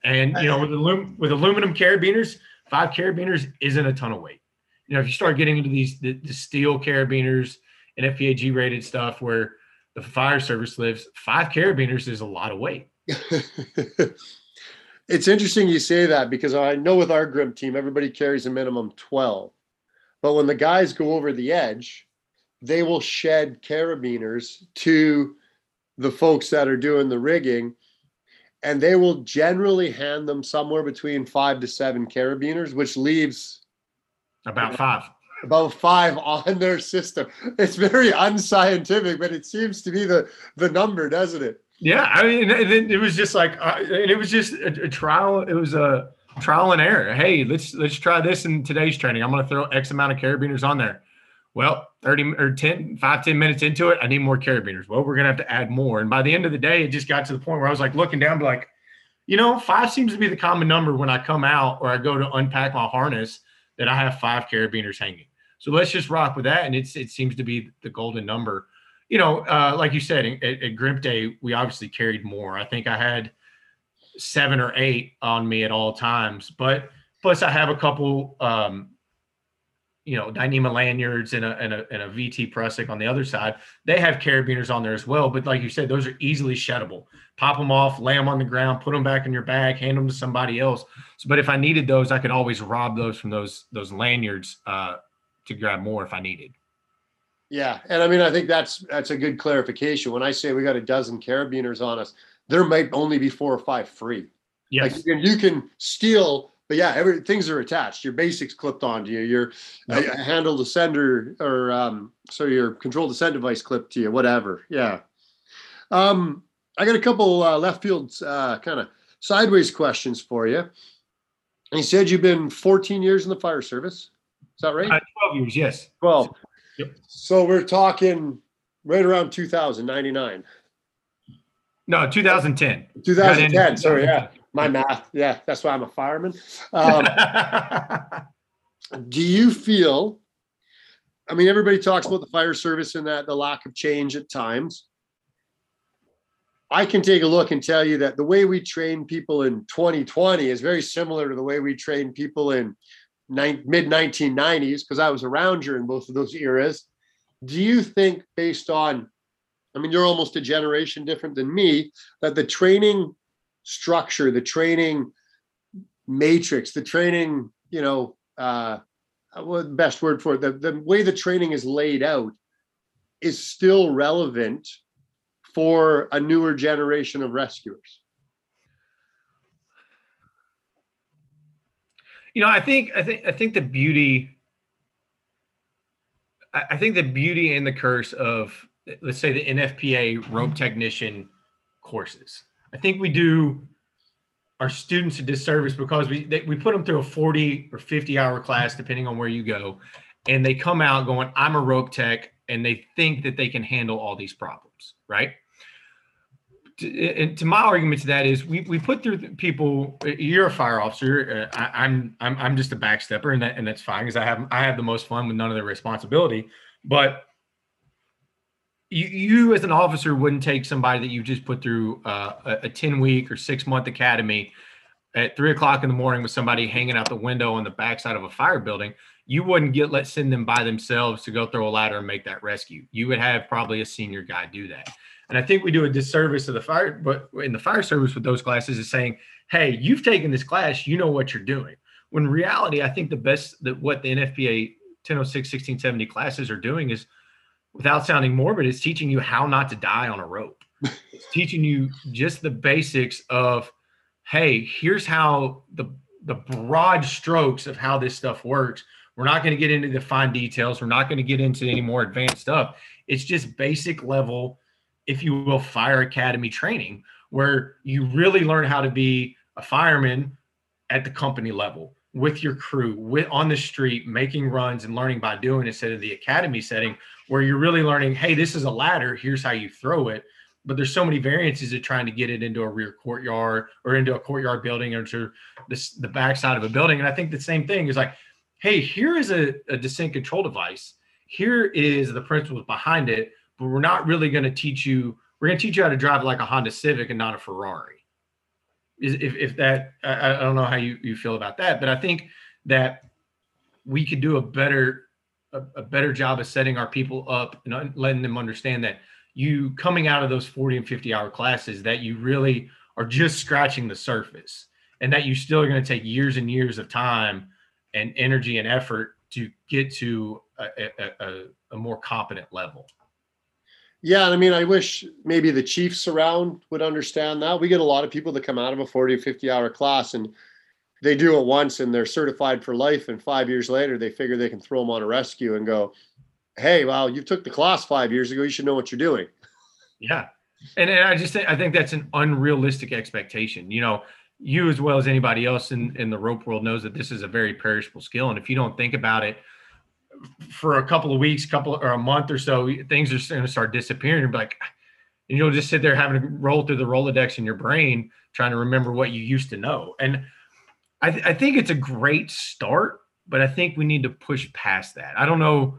[SPEAKER 2] And you know, with alum- with aluminum carabiners, five carabiners isn't a ton of weight. You know, if you start getting into these the, the steel carabiners and NFPA G rated stuff where the fire service lives, five carabiners is a lot of weight.
[SPEAKER 1] it's interesting you say that because I know with our Grimp team, everybody carries a minimum 12. But when the guys go over the edge, they will shed carabiners to the folks that are doing the rigging and they will generally hand them somewhere between five to seven carabiners, which leaves
[SPEAKER 2] about five.
[SPEAKER 1] About five on their system. It's very unscientific, but it seems to be the the number, doesn't it?
[SPEAKER 2] Yeah, I mean, it, was just like, uh, and it was just a, a, trial. It was a trial and error. Hey, let's let's try this in today's training. I'm going to throw X amount of carabiners on there. Well, 30 or 10, 5, 10 minutes into it, I need more carabiners. Well, we're going to have to add more. And by the end of the day, it just got to the point where I was like looking down, like, you know, five seems to be the common number when I come out or I go to unpack my harness that I have five carabiners hanging. So let's just rock with that. And it's it seems to be the golden number. You know, uh, like you said, at, at Grimp Day, we obviously carried more. I think I had seven or eight on me at all times, but plus I have a couple um, you know Dyneema lanyards and a, and a, and a VT Prusik on the other side. They have carabiners on there as well, but like you said, those are easily sheddable. Pop them off, lay them on the ground, put them back in your bag, hand them to somebody else. So, but if I needed those, I could always rob those from those those lanyards uh, to grab more if I needed.
[SPEAKER 1] Yeah, and I mean, I think that's that's a good clarification. When I say we got a dozen carabiners on us, there might only be four or five free.
[SPEAKER 2] Yes.
[SPEAKER 1] Like you can, you can steal but yeah, every things are attached. Your basics clipped onto you. Your yep. uh, handled ascender or um, so your control descent device clipped to you. Whatever. Yeah. Um, I got a couple uh, left field uh, kind of sideways questions for you. And you said you've been 14 years in the fire service. Is that right?
[SPEAKER 2] Uh, 12 years, yes.
[SPEAKER 1] 12. Yep. So we're talking right around 2099.
[SPEAKER 2] No, 2010.
[SPEAKER 1] 2010. Sorry, yeah my math. Yeah, that's why I'm a fireman. Um, do you feel? I mean, everybody talks about the fire service and that the lack of change at times. I can take a look and tell you that the way we train people in 2020 is very similar to the way we train people in mid 1990s because I was around during both of those eras. Do you think, based on, I mean, you're almost a generation different than me, that the training structure, the training matrix, the training, you know, uh, best word for it, the, the way the training is laid out is still relevant for a newer generation of rescuers.
[SPEAKER 2] You know, I think I think I think the beauty I think the beauty and the curse of let's say the NFPA rope technician courses. I think we do our students a disservice because we they, we put them through a 40 or 50 hour class depending on where you go and they come out going i'm a rope tech and they think that they can handle all these problems right and to my argument to that is we, we put through people you're a fire officer uh, I, am I'm, I'm i'm just a backstepper and that and that's fine because i have i have the most fun with none of the responsibility. But you, you as an officer wouldn't take somebody that you just put through uh, a, a 10 week or six month academy at three o'clock in the morning with somebody hanging out the window on the backside of a fire building you wouldn't get let send them by themselves to go throw a ladder and make that rescue. You would have probably a senior guy do that and i think we do a disservice to the fire but in the fire service with those classes is saying hey you've taken this class you know what you're doing when reality i think the best that what the nfpa 1006 1670 classes are doing is without sounding morbid, it's teaching you how not to die on a rope. it's teaching you just the basics of, hey, here's how the the broad strokes of how this stuff works. We're not going to get into the fine details. We're not going to get into any more advanced stuff. It's just basic level, if you will, fire academy training where you really learn how to be a fireman at the company level with your crew, with on the street, making runs and learning by doing instead of the academy setting where you're really learning, hey, this is a ladder, here's how you throw it. But there's so many variances of trying to get it into a rear courtyard or into a courtyard building or to this, the backside of a building. And I think the same thing is like, hey, here is a, a descent control device. Here is the principles behind it, but we're not really going to teach you. We're going to teach you how to drive like a Honda Civic and not a Ferrari. If, if that I, I don't know how you, you feel about that, but I think that we could do a better a, a better job of setting our people up and letting them understand that you coming out of those 40 and 50 hour classes that you really are just scratching the surface and that you still are going to take years and years of time and energy and effort to get to a, a, a, a more competent level
[SPEAKER 1] yeah i mean i wish maybe the chiefs around would understand that. We get a lot of people that come out of a 40 or 50 hour class and they do it once and they're certified for life and five years later they figure they can throw them on a rescue and go hey well you took the class five years ago you should know what you're doing.
[SPEAKER 2] Yeah. And, and i just think i think that's an unrealistic expectation. You know you as well as anybody else in, in the rope world knows that this is a very perishable skill. And if you don't think about it for a couple of weeks couple or a month or so things are going to start disappearing you're like and you'll just sit there having to roll through the rolodex in your brain trying to remember what you used to know and I, th- I think it's a great start, but I think we need to push past that. I don't know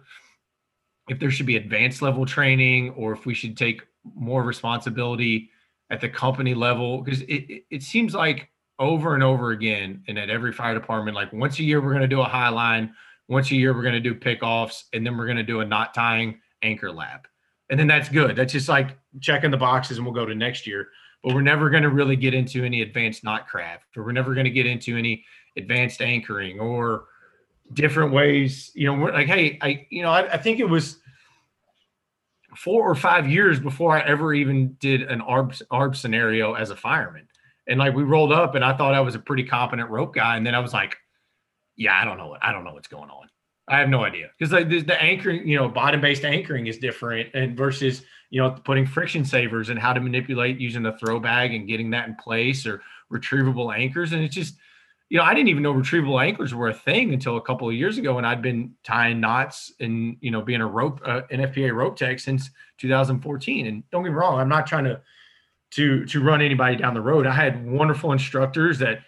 [SPEAKER 2] if there should be advanced level training or if we should take more responsibility at the company level because it, it, it seems like over and over again and at every fire department like once a year we're going to do a high line once a year we're going to do pickoffs and then we're going to do a knot tying anchor lab and then that's good. That's just like checking the boxes and we'll go to next year. But we're never going to really get into any advanced knot craft or we're never going to get into any advanced anchoring or different ways you know we're like hey i you know I, I, think it was four or five years before i ever even did an arb arb scenario as a fireman. And like we rolled up and i thought i was a pretty competent rope guy. And then i was like yeah i don't know what i don't know what's going on i have no idea because like the, the anchoring you know bottom based anchoring is different and versus you know, putting friction savers and how to manipulate using the throw bag and getting that in place or retrievable anchors. And it's just, you know, I didn't even know retrievable anchors were a thing until a couple of years ago. And I'd been tying knots and, you know, being a rope, uh, NFPA rope tech since 2014. And don't get me wrong, I'm not trying to, to, to run anybody down the road. I had wonderful instructors that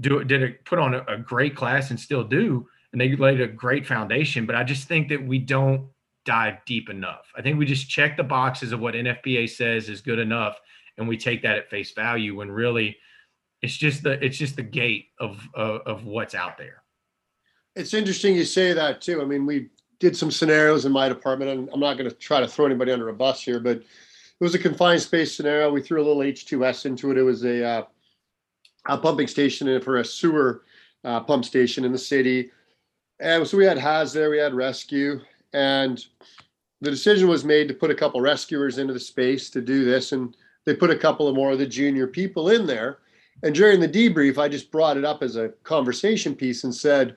[SPEAKER 2] do did it put on a, a great class and still do, and they laid a great foundation. But I just think that we don't dive deep enough. I think we just check the boxes of what NFPA says is good enough, and we take that at face value. When really, it's just the it's just the gate of of, of what's out there.
[SPEAKER 1] It's interesting you say that too. I mean, we did some scenarios in my department, and I'm not going to try to throw anybody under a bus here, but it was a confined space scenario. We threw a little H2S into it. It was a uh, a pumping station for a sewer uh, pump station in the city. And so we had HAZ there, we had rescue, and the decision was made to put a couple rescuers into the space to do this. And they put a couple of more of the junior people in there. And during the debrief, I just brought it up as a conversation piece and said,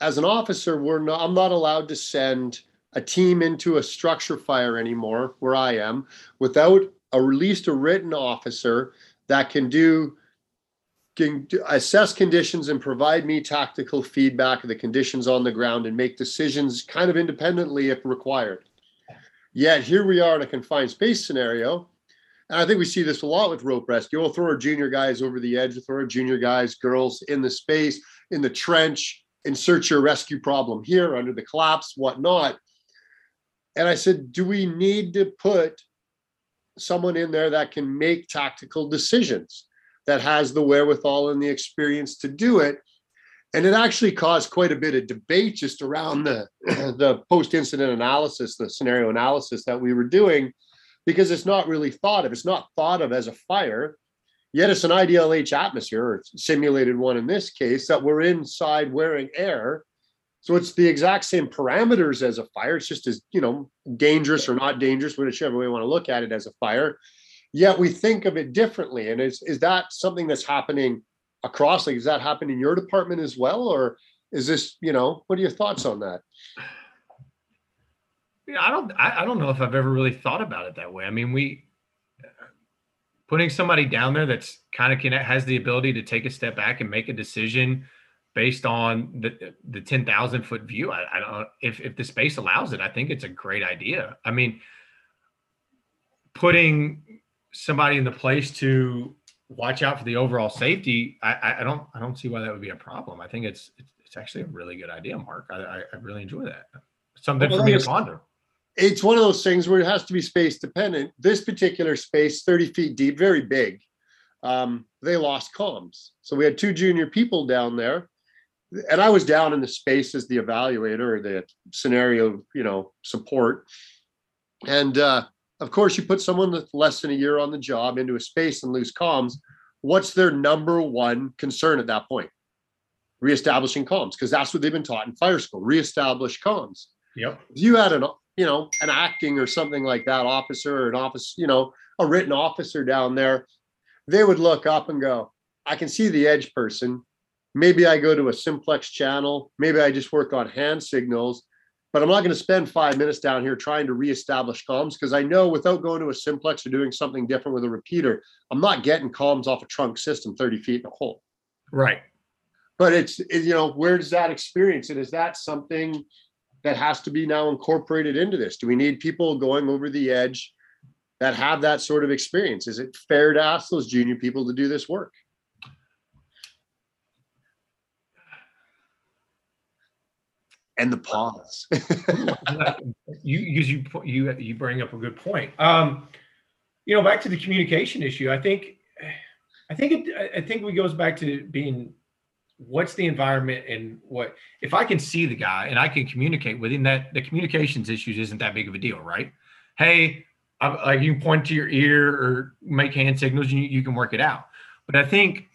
[SPEAKER 1] as an officer, we're not, I'm not allowed to send a team into a structure fire anymore where I am without a released a written officer that can do can assess conditions and provide me tactical feedback of the conditions on the ground and make decisions kind of independently if required. Yet here we are in a confined space scenario. And I think we see this a lot with rope rescue. We'll throw our junior guys over the edge, we'll throw our junior guys, girls in the space, in the trench, insert your rescue problem here under the collapse, whatnot. And I said, do we need to put someone in there that can make tactical decisions, that has the wherewithal and the experience to do it? And it actually caused quite a bit of debate just around the, the post-incident analysis, the scenario analysis that we were doing, because it's not really thought of. It's not thought of as a fire. Yet it's an IDLH atmosphere, or simulated one in this case, that we're inside wearing air. So it's the exact same parameters as a fire. It's just as, you know, dangerous or not dangerous, whichever way you want to look at it as a fire. Yet we think of it differently. And is, is that something that's happening across? Like, is that happening in your department as well? Or is this, you know, what are your thoughts on that?
[SPEAKER 2] Yeah, I don't. I, don't know if I've ever really thought about it that way. I mean, we putting somebody down there that's kind of can has the ability to take a step back and make a decision based on the the ten thousand foot view. I, I don't if if the space allows it. I think it's a great idea. I mean, putting somebody in the place to watch out for the overall safety. I, I, don't I don't see why that would be a problem. I think it's it's, actually a really good idea, Mark. I, I, really enjoy that. Something
[SPEAKER 1] Well,
[SPEAKER 2] for me to ponder.
[SPEAKER 1] it's one of those things where it has to be space dependent. This particular space, 30 feet deep, very big. Um, they lost comms. So we had two junior people down there. And I was down in the space as the evaluator or the scenario, you know, support. And uh, of course, you put someone with less than a year on the job into a space and lose comms. What's their number one concern at that point? Reestablishing comms, because that's what they've been taught in fire school. Reestablish comms
[SPEAKER 2] Yep.
[SPEAKER 1] if you had an you know an acting or something like that officer or an office you know a written officer down there they would look up and go i can see the edge person maybe i go to a simplex channel maybe i just work on hand signals but i'm not going to spend five minutes down here trying to reestablish comms because i know without going to a simplex or doing something different with a repeater i'm not getting comms off a trunk system 30 feet in a hole.
[SPEAKER 2] Right.
[SPEAKER 1] but it's it- you know where does that experience and is that something that has to be now incorporated into this? Do we need people going over the edge that have that sort of experience? Is it fair to ask those junior people to do this work and the pause
[SPEAKER 2] you use you you you bring up a good point. Um, you know, back to the communication issue. I think, I think it. I- I think it goes back to being, what's the environment and what if I can see the guy and I can communicate with him. That the communications issues isn't that big of a deal, right? Hey, I, like you can point to your ear or make hand signals. You you can work it out. But I think,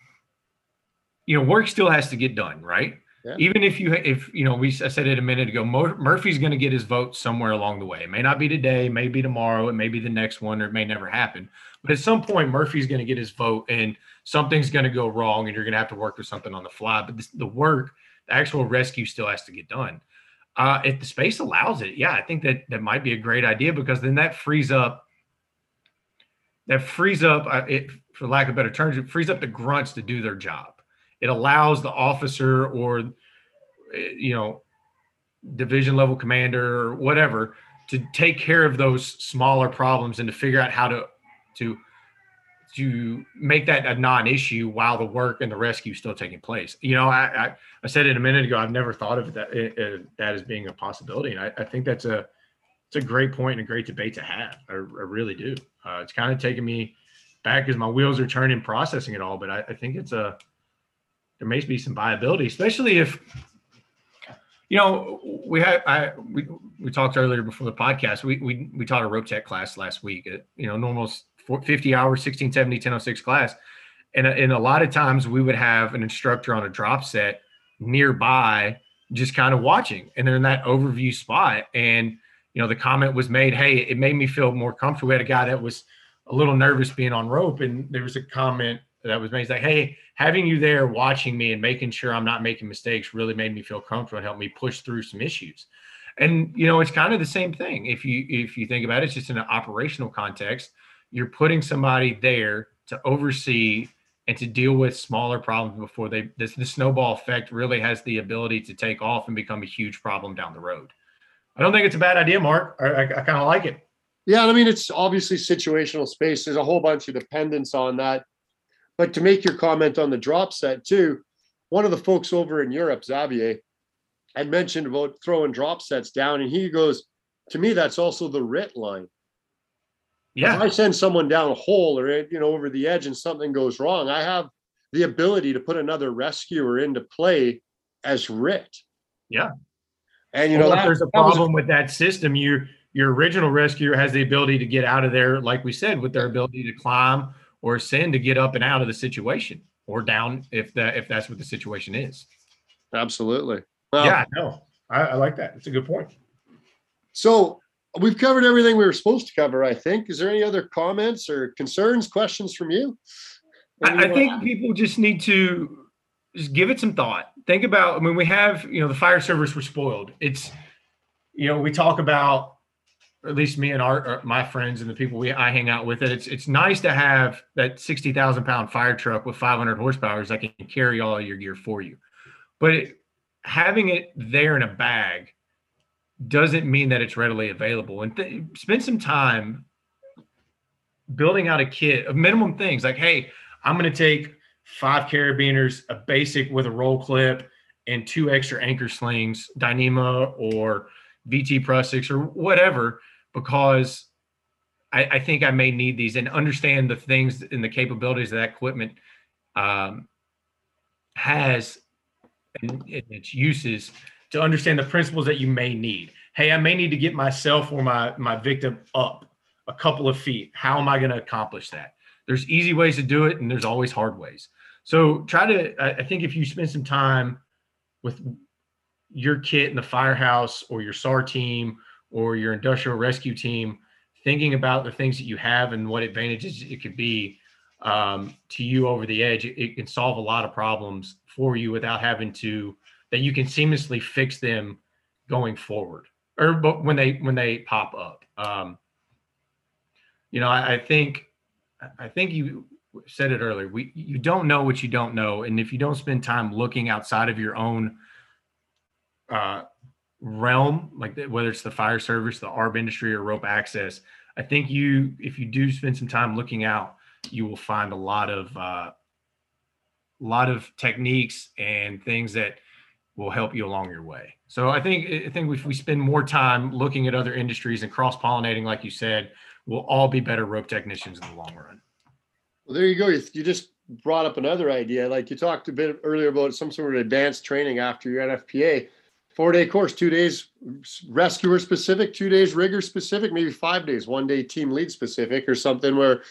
[SPEAKER 2] you know, work still has to get done, right?
[SPEAKER 1] Yeah.
[SPEAKER 2] even if you if you know we I said it a minute ago Mur- murphy's going to get his vote somewhere along the way. It may not be today may be tomorrow it may be the next one or it may never happen. But at some point murphy's going to get his vote and something's going to go wrong and you're going to have to work with something on the fly. But this, the work the actual rescue still has to get done. Uh, if the space allows it yeah i think that that might be a great idea because then that frees up that frees up uh, it for lack of better terms it frees up the grunts to do their job it allows the officer or uh, you know division level commander or whatever to take care of those smaller problems and to figure out how to to to make that a non-issue while the work and the rescue is still taking place. You know i i, I said it a minute ago i've never thought of that uh, that as being a possibility and I, I think that's a it's a great point and a great debate to have i, I really do. Uh, it's kind of taking me back as my wheels are turning processing it all but I, I think it's a there may be some viability, especially if you know we had I we, we talked earlier before the podcast. We we we taught a rope tech class last week. At, you know, normal 50 hours, 1670, 1006 class, and uh, and a lot of times we would have an instructor on a drop set nearby, just kind of watching, and they're in that overview spot. And you know, the comment was made, "Hey, it made me feel more comfortable." We had a guy that was a little nervous being on rope, and there was a comment that was made He's like, "Hey, having you there watching me and making sure I'm not making mistakes really made me feel comfortable and helped me push through some issues." And you know, it's kind of the same thing. If you if you think about it, it's just in an operational context. You're putting somebody there to oversee and to deal with smaller problems before they this the snowball effect really has the ability to take off and become a huge problem down the road. I don't think it's a bad idea, Mark. I, I, I kind of like it.
[SPEAKER 1] Yeah, I mean it's obviously situational space. There's a whole bunch of dependence on that. But to make your comment on the drop set too, one of the folks over in Europe, Xavier, had mentioned about throwing drop sets down, and he goes, to me, that's also the RIT line.
[SPEAKER 2] Yeah.
[SPEAKER 1] If I send someone down a hole or you know over the edge and something goes wrong, I have the ability to put another rescuer into play as RIT.
[SPEAKER 2] Yeah.
[SPEAKER 1] And you know,
[SPEAKER 2] well,
[SPEAKER 1] that,
[SPEAKER 2] if there's a problem with that system, your your original rescuer has the ability to get out of there, like we said, with their ability to climb or sin to get up and out of the situation or down if that if that's what the situation is.
[SPEAKER 1] absolutely. Well,
[SPEAKER 2] yeah, no, I, I like that. It's a good point.
[SPEAKER 1] So we've covered everything we were supposed to cover, I think. Is there any other comments or concerns, questions from you?
[SPEAKER 2] I, I think people just need to just give it some thought. Think about. I mean, we have you know the fire service were spoiled. It's you know we talk about at least me and our uh, my friends and the people we I hang out with. It it's it's nice to have that sixty thousand pound fire truck with five hundred horsepower that can carry all your gear for you, but it, having it there in a bag doesn't mean that it's readily available. And th- spend some time building out a kit of minimum things like, hey, I'm going to take five carabiners, a basic with a roll clip, and two extra anchor slings, Dyneema or VT Prusiks or whatever, because I, I, think I may need these and understand the things and the capabilities that, that equipment um, has and, and its uses to understand the principles that you may need. Hey, I may need to get myself or my my victim up a couple of feet. How am I going to accomplish that? There's easy ways to do it, and there's always hard ways. So try to. I think if you spend some time with your kit in the firehouse or your SAR team or your industrial rescue team, thinking about the things that you have and what advantages it could be um, to you over the edge, it, it can solve a lot of problems for you without having to that you can seamlessly fix them going forward or but when they when they pop up. Um, you know, I, I think I think you said it earlier. We you don't know what you don't know, and if you don't spend time looking outside of your own uh, realm, like the, whether it's the fire service, the ARB industry, or rope access, I think you if you do spend some time looking out, you will find a lot of uh, lot of techniques and things that will help you along your way. So I think I think if we spend more time looking at other industries and cross pollinating, like you said, we'll all be better rope technicians in the long run.
[SPEAKER 1] Well, there you go. You, you just brought up another idea. Like you talked a bit earlier about some sort of advanced training after your NFPA. Four day course, two days rescuer specific, two days rigger specific, maybe five days, one day team lead specific, or something where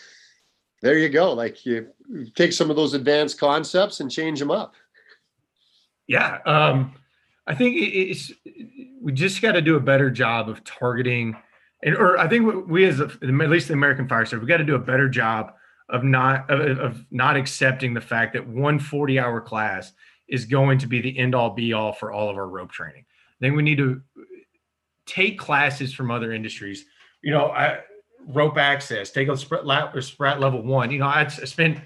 [SPEAKER 1] there you go. Like you take some of those advanced concepts and change them up.
[SPEAKER 2] Yeah. Um, I think it's we just got to do a better job of targeting, and or I think we as a, at least the American Fire Service, we got to do a better job of not of, of not accepting the fact that one 40 hour class is going to be the end all be all for all of our rope training. I think we need to take classes from other industries. You know, I, rope access, take a SPRAT, level one. You know, I spent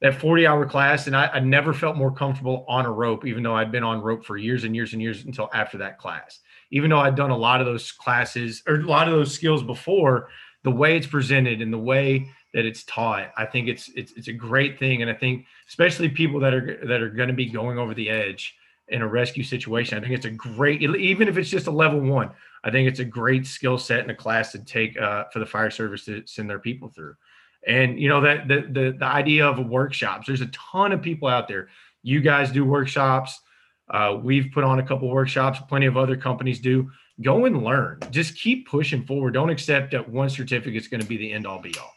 [SPEAKER 2] that 40 hour class and I, I, never felt more comfortable on a rope even though i'd been on rope for years and years and years until after that class even though i'd done a lot of those classes or a lot of those skills before the way it's presented and the way that it's taught. I think it's it's, it's a great thing and i think especially people that are that are going to be going over the edge in a rescue situation i think it's a great even if it's just a level one i think it's a great skill set in a class to take uh, for the fire service to send their people through. And you know that the, the the idea of workshops there's a ton of people out there. You guys do workshops uh, we've put on a couple workshops plenty of other companies do. Go and learn. Just keep pushing forward. Don't accept that one certificate is going to be the end all be all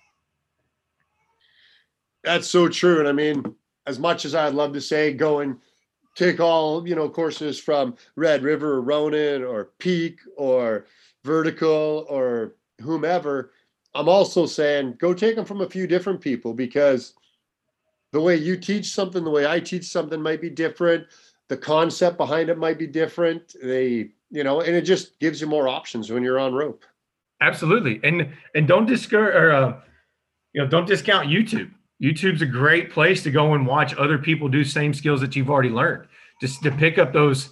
[SPEAKER 1] that's so true and i mean as much as i'd love to say go and take all you know courses from red river or ronin or peak or vertical or whomever I'm also saying go take them from a few different people because the way you teach something, the way I teach something might be different. The concept behind it might be different. They, you know, and it just gives you more options when you're on rope.
[SPEAKER 2] Absolutely, and and don't discourage or uh, you know don't discount YouTube. YouTube's a great place to go and watch other people do same skills that you've already learned. Just to pick up those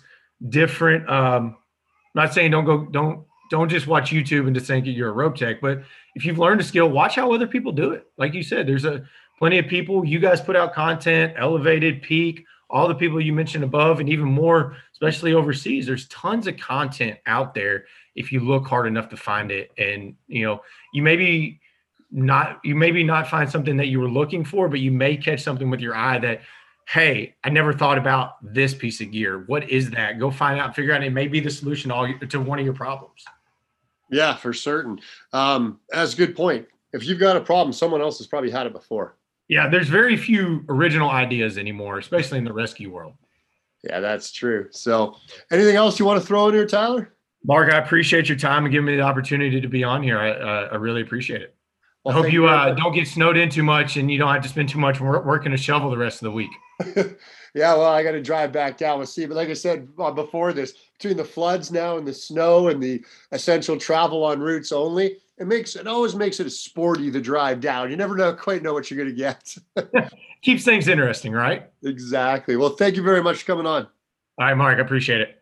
[SPEAKER 2] different. Um, I'm not saying don't go, don't don't just watch YouTube and just think you're a rope tech, but if you've learned a skill, watch how other people do it. Like you said, there's a plenty of people. You guys put out content, elevated, peak, all the people you mentioned above, and even more, especially overseas. There's tons of content out there if you look hard enough to find it. And you know, you maybe not you maybe not find something that you were looking for, but you may catch something with your eye that, hey, I never thought about this piece of gear. What is that? Go find out, figure out. It may be the solution to, all, to one of your problems.
[SPEAKER 1] Yeah, for certain. Um, that's a good point. If you've got a problem, someone else has probably had it before.
[SPEAKER 2] Yeah, there's very few original ideas anymore, especially in the rescue world.
[SPEAKER 1] Yeah, that's true. So, anything else you want to throw in here, Tyler?
[SPEAKER 2] Mark, I appreciate your time and giving me the opportunity to be on here. I, uh, I really appreciate it. Well, I hope you uh, don't get snowed in too much and you don't have to spend too much working a shovel the rest of the week.
[SPEAKER 1] yeah, well, I got to drive back down. We'll see. But like I said uh, before this, between the floods now and the snow and the essential travel on routes only, it makes it always makes it a sporty to drive down. You never know quite know what you're going to get.
[SPEAKER 2] Keeps things interesting, right?
[SPEAKER 1] Exactly. Well, thank you very much for coming on.
[SPEAKER 2] All right, Mark. I appreciate it.